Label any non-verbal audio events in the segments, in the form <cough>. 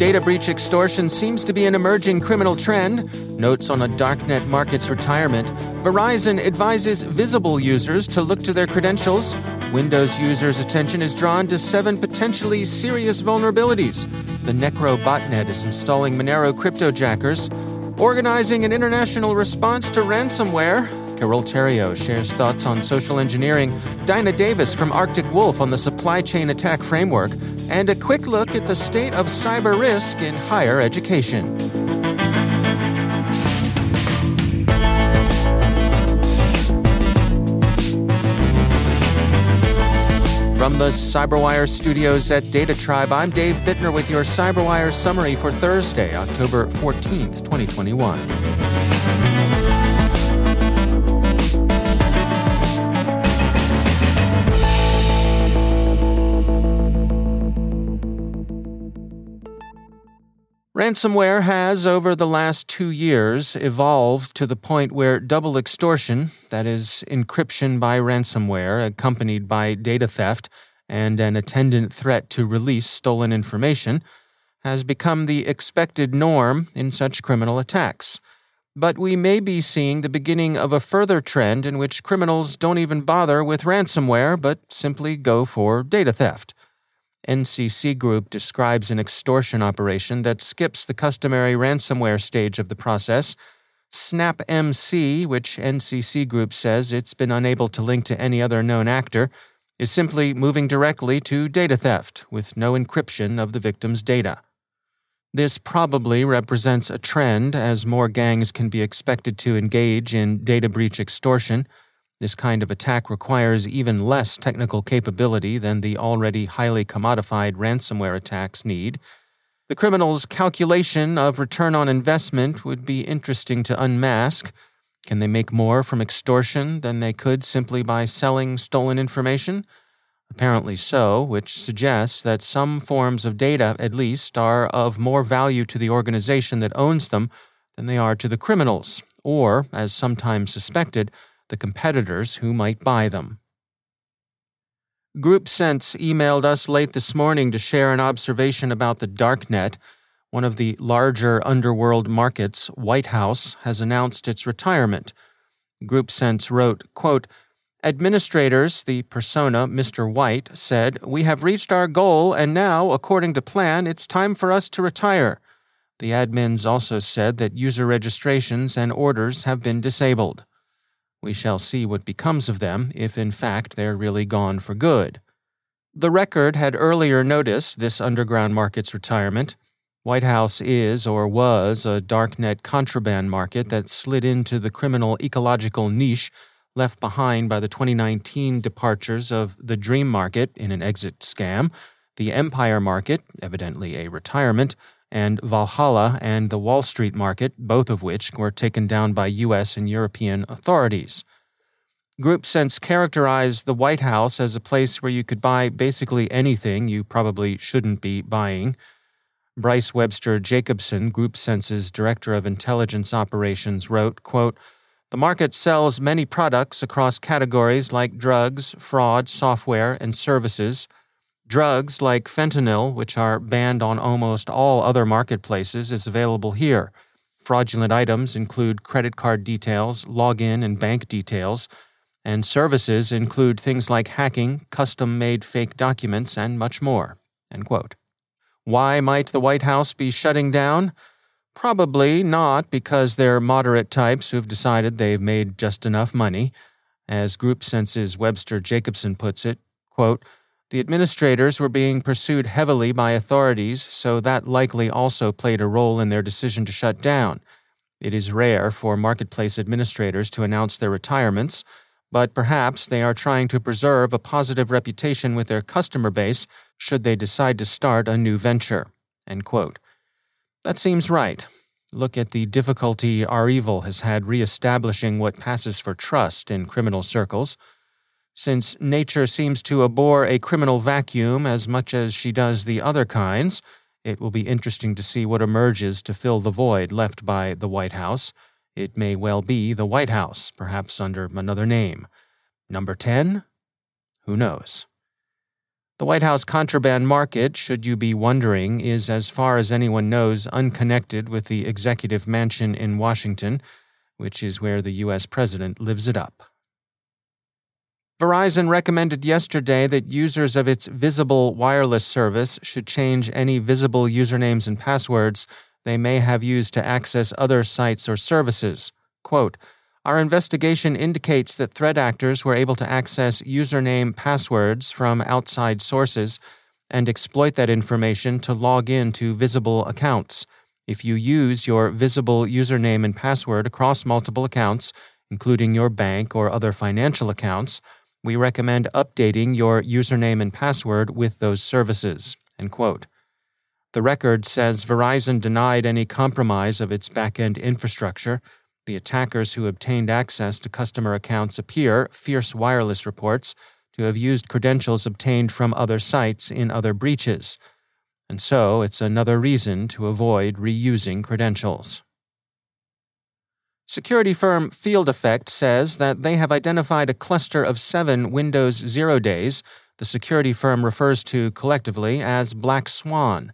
Data breach extortion seems to be an emerging criminal trend. Notes on a darknet market's retirement. Verizon advises visible users to look to their credentials. Windows users' attention is drawn to seven potentially serious vulnerabilities. The Necro botnet is installing Monero cryptojackers. Organizing an international response to ransomware. Carole Theriault shares thoughts on social engineering. Dinah Davis from Arctic Wolf on the supply chain attack framework and a quick look at the state of cyber risk in higher education. From the CyberWire studios at Data Tribe, I'm Dave Bittner with your CyberWire summary for Thursday, October 14th, 2021. Ransomware has, over the last two years, evolved to the point where double extortion, that is, encryption by ransomware accompanied by data theft and an attendant threat to release stolen information, has become the expected norm in such criminal attacks. But we may be seeing the beginning of a further trend in which criminals don't even bother with ransomware but simply go for data theft. NCC Group describes an extortion operation that skips the customary ransomware stage of the process. SnapMC, which NCC Group says it's been unable to link to any other known actor, is simply moving directly to data theft with no encryption of the victim's data. This probably represents a trend as more gangs can be expected to engage in data breach extortion this kind of attack requires even less technical capability than the already highly commodified ransomware attacks need. The criminal's calculation of return on investment would be interesting to unmask. Can they make more from extortion than they could simply by selling stolen information? Apparently so, which suggests that some forms of data, at least, are of more value to the organization that owns them than they are to the criminals, or, as sometimes suspected, the competitors who might buy them. GroupSense emailed us late this morning to share an observation about the darknet. One of the larger underworld markets, White House, has announced its retirement. GroupSense wrote, quote, Administrators, the persona Mr. White, said, We have reached our goal, and now, according to plan, it's time for us to retire. The admins also said that user registrations and orders have been disabled. We shall see what becomes of them if, in fact, they're really gone for good. The record had earlier noticed this underground market's retirement. White House is or was a darknet contraband market that slid into the criminal ecological niche left behind by the 2019 departures of the Dream Market in an exit scam, the Empire Market, evidently a retirement, and Valhalla and the Wall Street market, both of which were taken down by U.S. and European authorities. GroupSense characterized the White House as a place where you could buy basically anything you probably shouldn't be buying. Bryce Webster Jacobson, GroupSense's director of intelligence operations, wrote, quote, The market sells many products across categories like drugs, fraud, software, and services – Drugs like fentanyl, which are banned on almost all other marketplaces, is available here. Fraudulent items include credit card details, login and bank details, and services include things like hacking, custom made fake documents, and much more. Why might the White House be shutting down? Probably not because they're moderate types who've decided they've made just enough money. As Group Sense's Webster Jacobson puts it, quote, the administrators were being pursued heavily by authorities, so that likely also played a role in their decision to shut down. It is rare for marketplace administrators to announce their retirements, but perhaps they are trying to preserve a positive reputation with their customer base should they decide to start a new venture. That seems right. Look at the difficulty REvil has had re-establishing what passes for trust in criminal circles. Since nature seems to abhor a criminal vacuum as much as she does the other kinds, it will be interesting to see what emerges to fill the void left by the White House. It may well be the White House, perhaps under another name. Number 10? Who knows? The White House contraband market, should you be wondering, is, as far as anyone knows, unconnected with the executive mansion in Washington, which is where the U.S. president lives it up. Verizon recommended yesterday that users of its Visible wireless service should change any visible usernames and passwords they may have used to access other sites or services. Quote, our investigation indicates that threat actors were able to access username passwords from outside sources and exploit that information to log in to visible accounts. If you use your visible username and password across multiple accounts, including your bank or other financial accounts, we recommend updating your username and password with those services. The record says Verizon denied any compromise of its backend infrastructure. The attackers who obtained access to customer accounts appear, Fierce Wireless reports, to have used credentials obtained from other sites in other breaches. And so it's another reason to avoid reusing credentials. Security firm Field Effect says that they have identified a cluster of seven Windows zero days the security firm refers to collectively as Black Swan.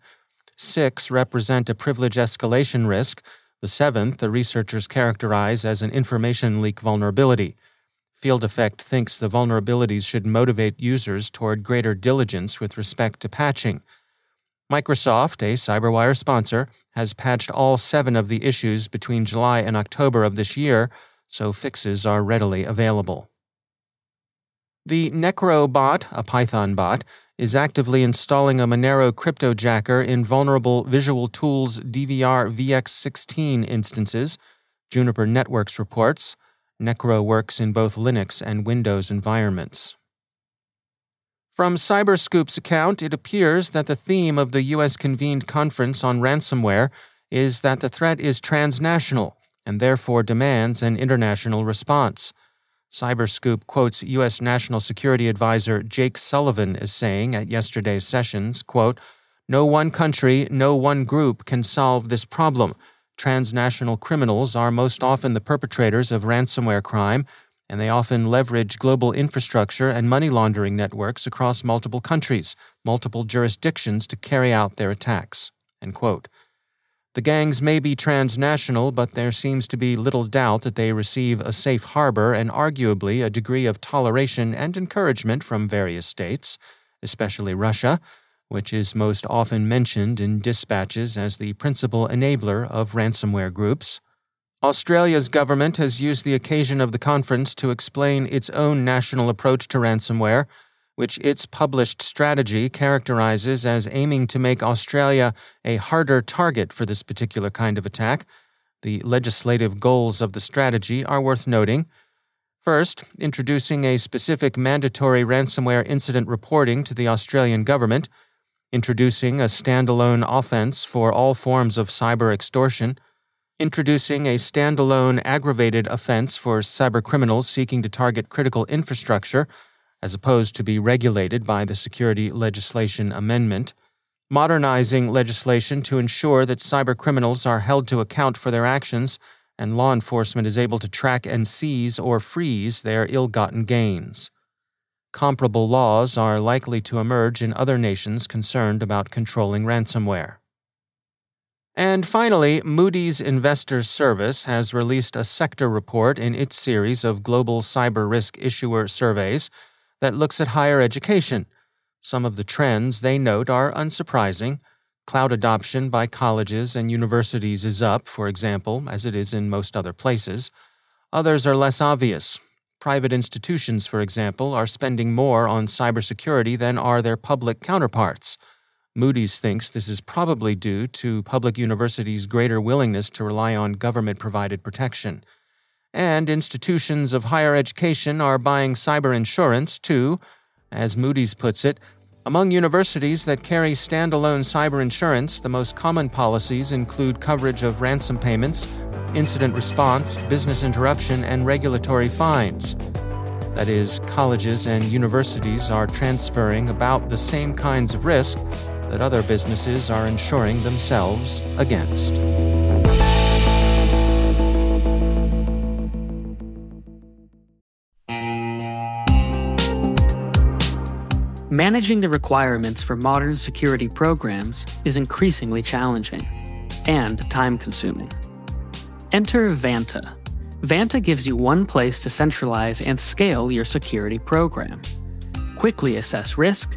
Six represent a privilege escalation risk. The seventh, the researchers characterize as an information leak vulnerability. Field Effect thinks the vulnerabilities should motivate users toward greater diligence with respect to patching. Microsoft, a CyberWire sponsor, has patched all seven of the issues between July and October of this year, so fixes are readily available. The NecroBot, a Python bot, is actively installing a Monero cryptojacker in vulnerable Visual Tools DVR VX16 instances, Juniper Networks reports. Necro works in both Linux and Windows environments. From Cyberscoop's account, it appears that the theme of the U.S. convened conference on ransomware is that the threat is transnational and therefore demands an international response. Cyberscoop quotes U.S. National Security Advisor Jake Sullivan as saying at yesterday's sessions, quote, No one country, no one group can solve this problem. Transnational criminals are most often the perpetrators of ransomware crime and they often leverage global infrastructure and money laundering networks across multiple countries, multiple jurisdictions to carry out their attacks. The gangs may be transnational, but there seems to be little doubt that they receive a safe harbor and arguably a degree of toleration and encouragement from various states, especially Russia, which is most often mentioned in dispatches as the principal enabler of ransomware groups. Australia's government has used the occasion of the conference to explain its own national approach to ransomware, which its published strategy characterizes as aiming to make Australia a harder target for this particular kind of attack. The legislative goals of the strategy are worth noting. First, introducing a specific mandatory ransomware incident reporting to the Australian government, introducing a standalone offense for all forms of cyber extortion introducing a standalone aggravated offense for cybercriminals seeking to target critical infrastructure, as opposed to be regulated by the Security Legislation Amendment, modernizing legislation to ensure that cybercriminals are held to account for their actions and law enforcement is able to track and seize or freeze their ill gotten gains. Comparable laws are likely to emerge in other nations concerned about controlling ransomware. And finally, Moody's Investors Service has released a sector report in its series of global cyber risk issuer surveys that looks at higher education. Some of the trends they note are unsurprising Cloud adoption by colleges and universities is up, for example, as it is in most other places. Others are less obvious. Private institutions, for example, are spending more on cybersecurity than are their public counterparts. Moody's thinks this is probably due to public universities' greater willingness to rely on government provided protection. And institutions of higher education are buying cyber insurance, too. As Moody's puts it, among universities that carry standalone cyber insurance, the most common policies include coverage of ransom payments, incident response, business interruption, and regulatory fines. That is, colleges and universities are transferring about the same kinds of risk that other businesses are insuring themselves against. Managing the requirements for modern security programs is increasingly challenging and time consuming. Enter Vanta. Vanta gives you one place to centralize and scale your security program. Quickly assess risk,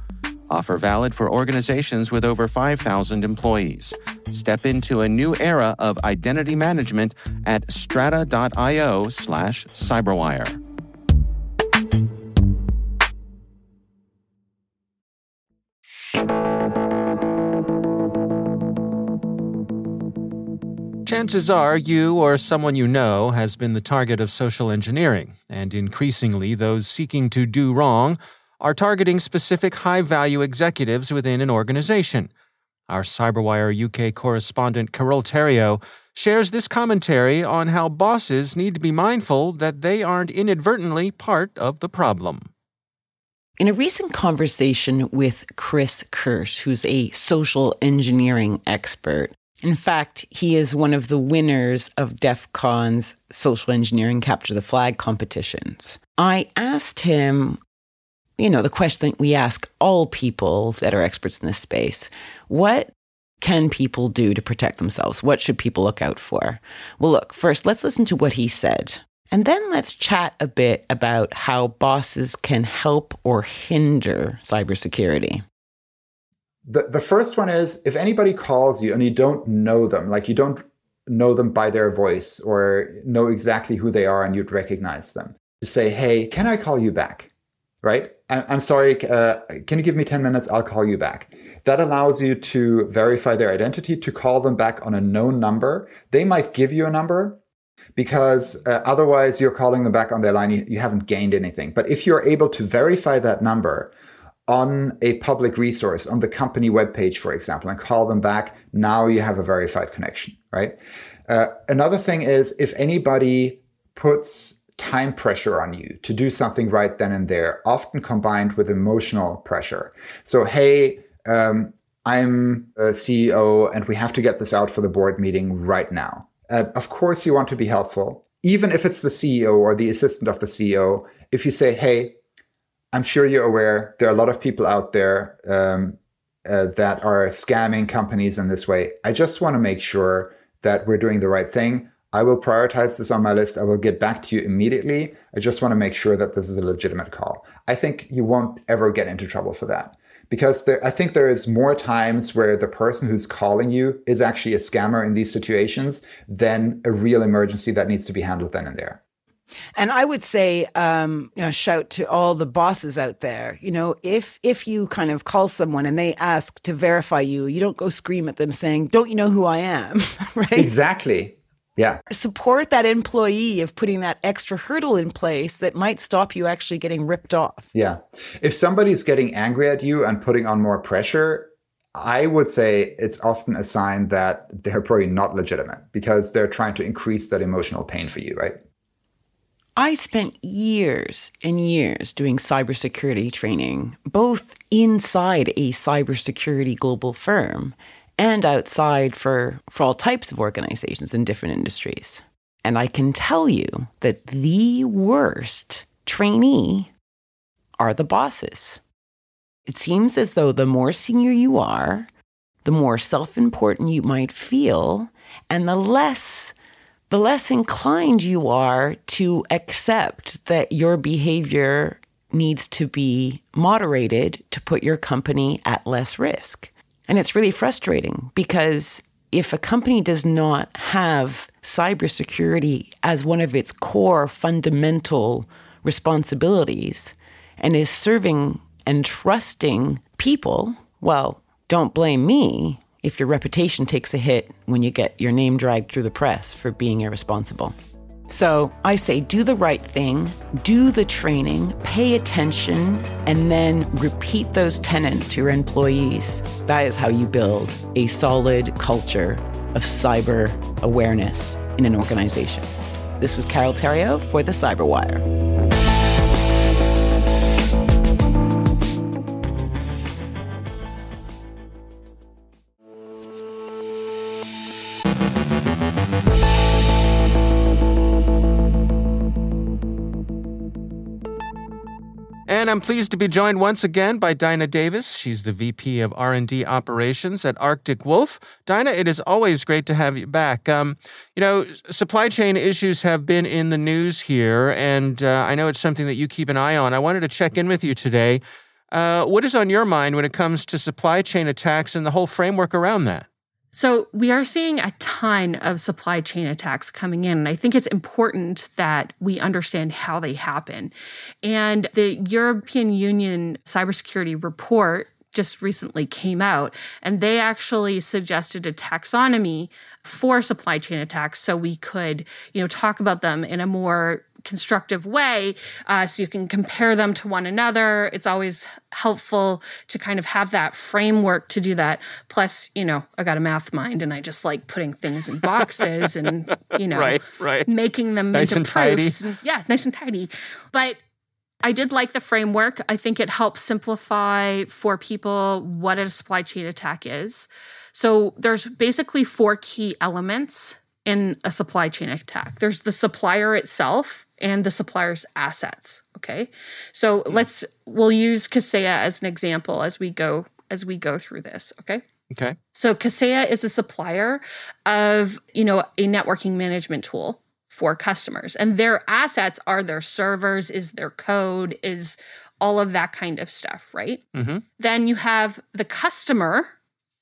Offer valid for organizations with over 5,000 employees. Step into a new era of identity management at strata.io slash cyberwire. Chances are you or someone you know has been the target of social engineering, and increasingly those seeking to do wrong are targeting specific high value executives within an organization. Our Cyberwire UK correspondent Carole Theriault shares this commentary on how bosses need to be mindful that they aren't inadvertently part of the problem. In a recent conversation with Chris Kirsch, who's a social engineering expert, in fact, he is one of the winners of DEF CON's social engineering capture the flag competitions. I asked him, you know, the question that we ask all people that are experts in this space what can people do to protect themselves? What should people look out for? Well, look, first, let's listen to what he said. And then let's chat a bit about how bosses can help or hinder cybersecurity. The, the first one is if anybody calls you and you don't know them, like you don't know them by their voice or know exactly who they are and you'd recognize them, to say, hey, can I call you back? Right? I'm sorry, uh, can you give me 10 minutes? I'll call you back. That allows you to verify their identity, to call them back on a known number. They might give you a number because uh, otherwise you're calling them back on their line. You, you haven't gained anything. But if you're able to verify that number, on a public resource on the company webpage, for example, and call them back, now you have a verified connection, right? Uh, another thing is if anybody puts time pressure on you to do something right then and there, often combined with emotional pressure. So, hey, um, I'm a CEO and we have to get this out for the board meeting right now. Uh, of course, you want to be helpful. Even if it's the CEO or the assistant of the CEO, if you say, hey, I'm sure you're aware there are a lot of people out there um, uh, that are scamming companies in this way. I just want to make sure that we're doing the right thing. I will prioritize this on my list. I will get back to you immediately. I just want to make sure that this is a legitimate call. I think you won't ever get into trouble for that because there, I think there is more times where the person who's calling you is actually a scammer in these situations than a real emergency that needs to be handled then and there. And I would say, um, you know, shout to all the bosses out there. You know, if if you kind of call someone and they ask to verify you, you don't go scream at them saying, "Don't you know who I am?" <laughs> right? Exactly. Yeah. Support that employee of putting that extra hurdle in place that might stop you actually getting ripped off. Yeah. If somebody's getting angry at you and putting on more pressure, I would say it's often a sign that they're probably not legitimate because they're trying to increase that emotional pain for you, right? I spent years and years doing cybersecurity training, both inside a cybersecurity global firm and outside for, for all types of organizations in different industries. And I can tell you that the worst trainee are the bosses. It seems as though the more senior you are, the more self important you might feel, and the less the less inclined you are to accept that your behavior needs to be moderated to put your company at less risk. And it's really frustrating because if a company does not have cybersecurity as one of its core fundamental responsibilities and is serving and trusting people, well, don't blame me if your reputation takes a hit when you get your name dragged through the press for being irresponsible. So I say do the right thing, do the training, pay attention, and then repeat those tenets to your employees. That is how you build a solid culture of cyber awareness in an organization. This was Carole Theriault for the Cyberwire. And I'm pleased to be joined once again by Dinah Davis. She's the VP of R&D Operations at Arctic Wolf. Dinah, it is always great to have you back. Um, you know, supply chain issues have been in the news here, and uh, I know it's something that you keep an eye on. I wanted to check in with you today. Uh, what is on your mind when it comes to supply chain attacks and the whole framework around that? So, we are seeing a ton of supply chain attacks coming in. And I think it's important that we understand how they happen. And the European Union cybersecurity report just recently came out and they actually suggested a taxonomy for supply chain attacks so we could you know talk about them in a more constructive way uh, so you can compare them to one another it's always helpful to kind of have that framework to do that plus you know i got a math mind and i just like putting things in boxes and you know right, right. making them nice into and proofs tidy. And, yeah nice and tidy but I did like the framework. I think it helps simplify for people what a supply chain attack is. So there's basically four key elements in a supply chain attack. There's the supplier itself and the supplier's assets, okay? So let's we'll use Kaseya as an example as we go as we go through this, okay? Okay. So Kaseya is a supplier of, you know, a networking management tool for customers. And their assets are their servers, is their code, is all of that kind of stuff, right? Mm-hmm. Then you have the customer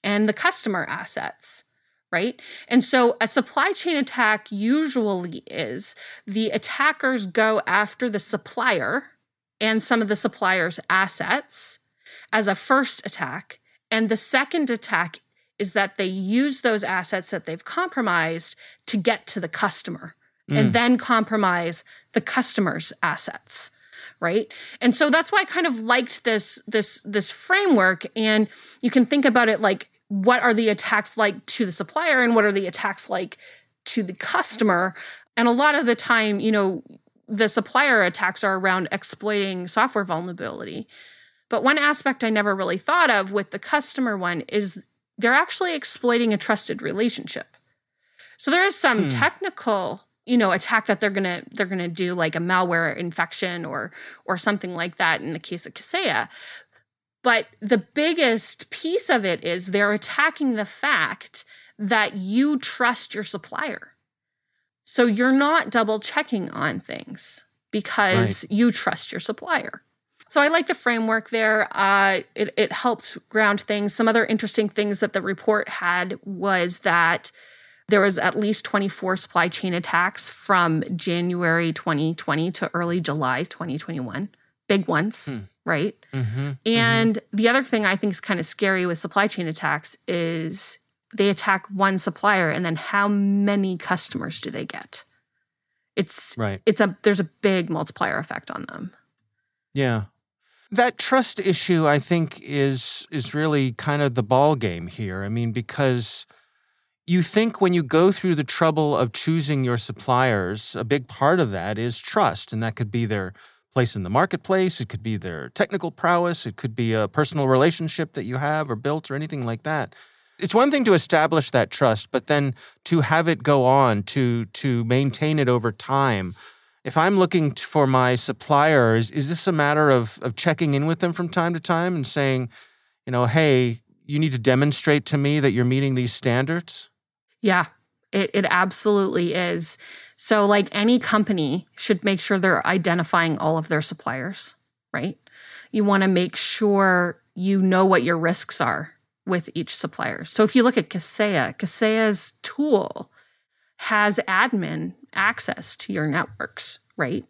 and the customer assets, right? And so a supply chain attack usually is the attackers go after the supplier and some of the supplier's assets as a first attack. And the second attack is that they use those assets that they've compromised to get to the customer and mm. then compromise the customer's assets right and so that's why i kind of liked this this this framework and you can think about it like what are the attacks like to the supplier and what are the attacks like to the customer and a lot of the time you know the supplier attacks are around exploiting software vulnerability But one aspect I never really thought of with the customer one is they're actually exploiting a trusted relationship. So there is some hmm. technical, you know, attack that they're gonna they're gonna do like a malware infection or or something like that in the case of Kaseya. But the biggest piece of it is they're attacking the fact that you trust your supplier. So you're not double checking on things because right. you trust your supplier. So I like the framework there. Uh, it, it helped ground things. Some other interesting things that the report had was that there was at least 24 supply chain attacks from January 2020 to early July 2021. Big ones, hmm. Right? Mm-hmm, and mm-hmm. the other thing I think is kind of scary with supply chain attacks is they attack one supplier and then how many customers do they get? It's right. It's a there's a big multiplier effect on them. Yeah. That trust issue, I think, is is really kind of the ball game here. I mean, because you think when you go through the trouble of choosing your suppliers, a big part of that is trust, and that could be their place in the marketplace, it could be their technical prowess, it could be a personal relationship that you have or built or anything like that. It's one thing to establish that trust, but then to have it go on, to to maintain it over time if I'm looking for my suppliers, is this a matter of, of checking in with them from time to time and saying, you know, hey, you need to demonstrate to me that you're meeting these standards? Yeah, it, it absolutely is. So, like any company should make sure they're identifying all of their suppliers, right? You want to make sure you know what your risks are with each supplier. So, if you look at Kaseya, Kaseya's tool has admin access to your networks, right?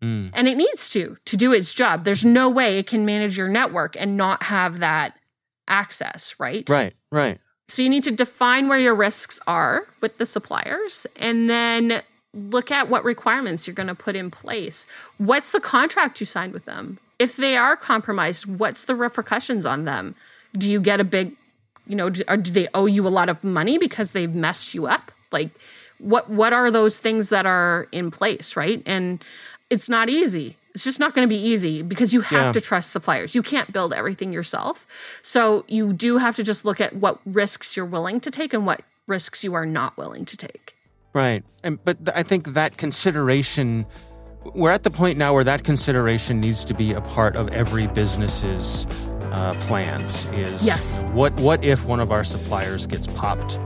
Mm. And it needs to to do its job. There's no way it can manage your network and not have that access, right? Right, right. So you need to define where your risks are with the suppliers and then look at what requirements you're going to put in place. What's the contract you signed with them? If they are compromised, what's the repercussions on them? Do you get a big, you know, do, do they owe you a lot of money because they've messed you up? Like, what what are those things that are in place, right? And it's not easy. It's just not going to be easy because you have yeah. to trust suppliers. You can't build everything yourself. So you do have to just look at what risks you're willing to take and what risks you are not willing to take. Right. And but I think that consideration we're at the point now where that consideration needs to be a part of every business's uh, plans is yes. what what if one of our suppliers gets popped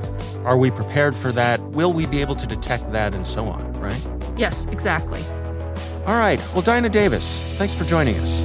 are we prepared for that? Will we be able to detect that and so on, right? Yes, exactly. All right. Well, Dinah Davis, thanks for joining us.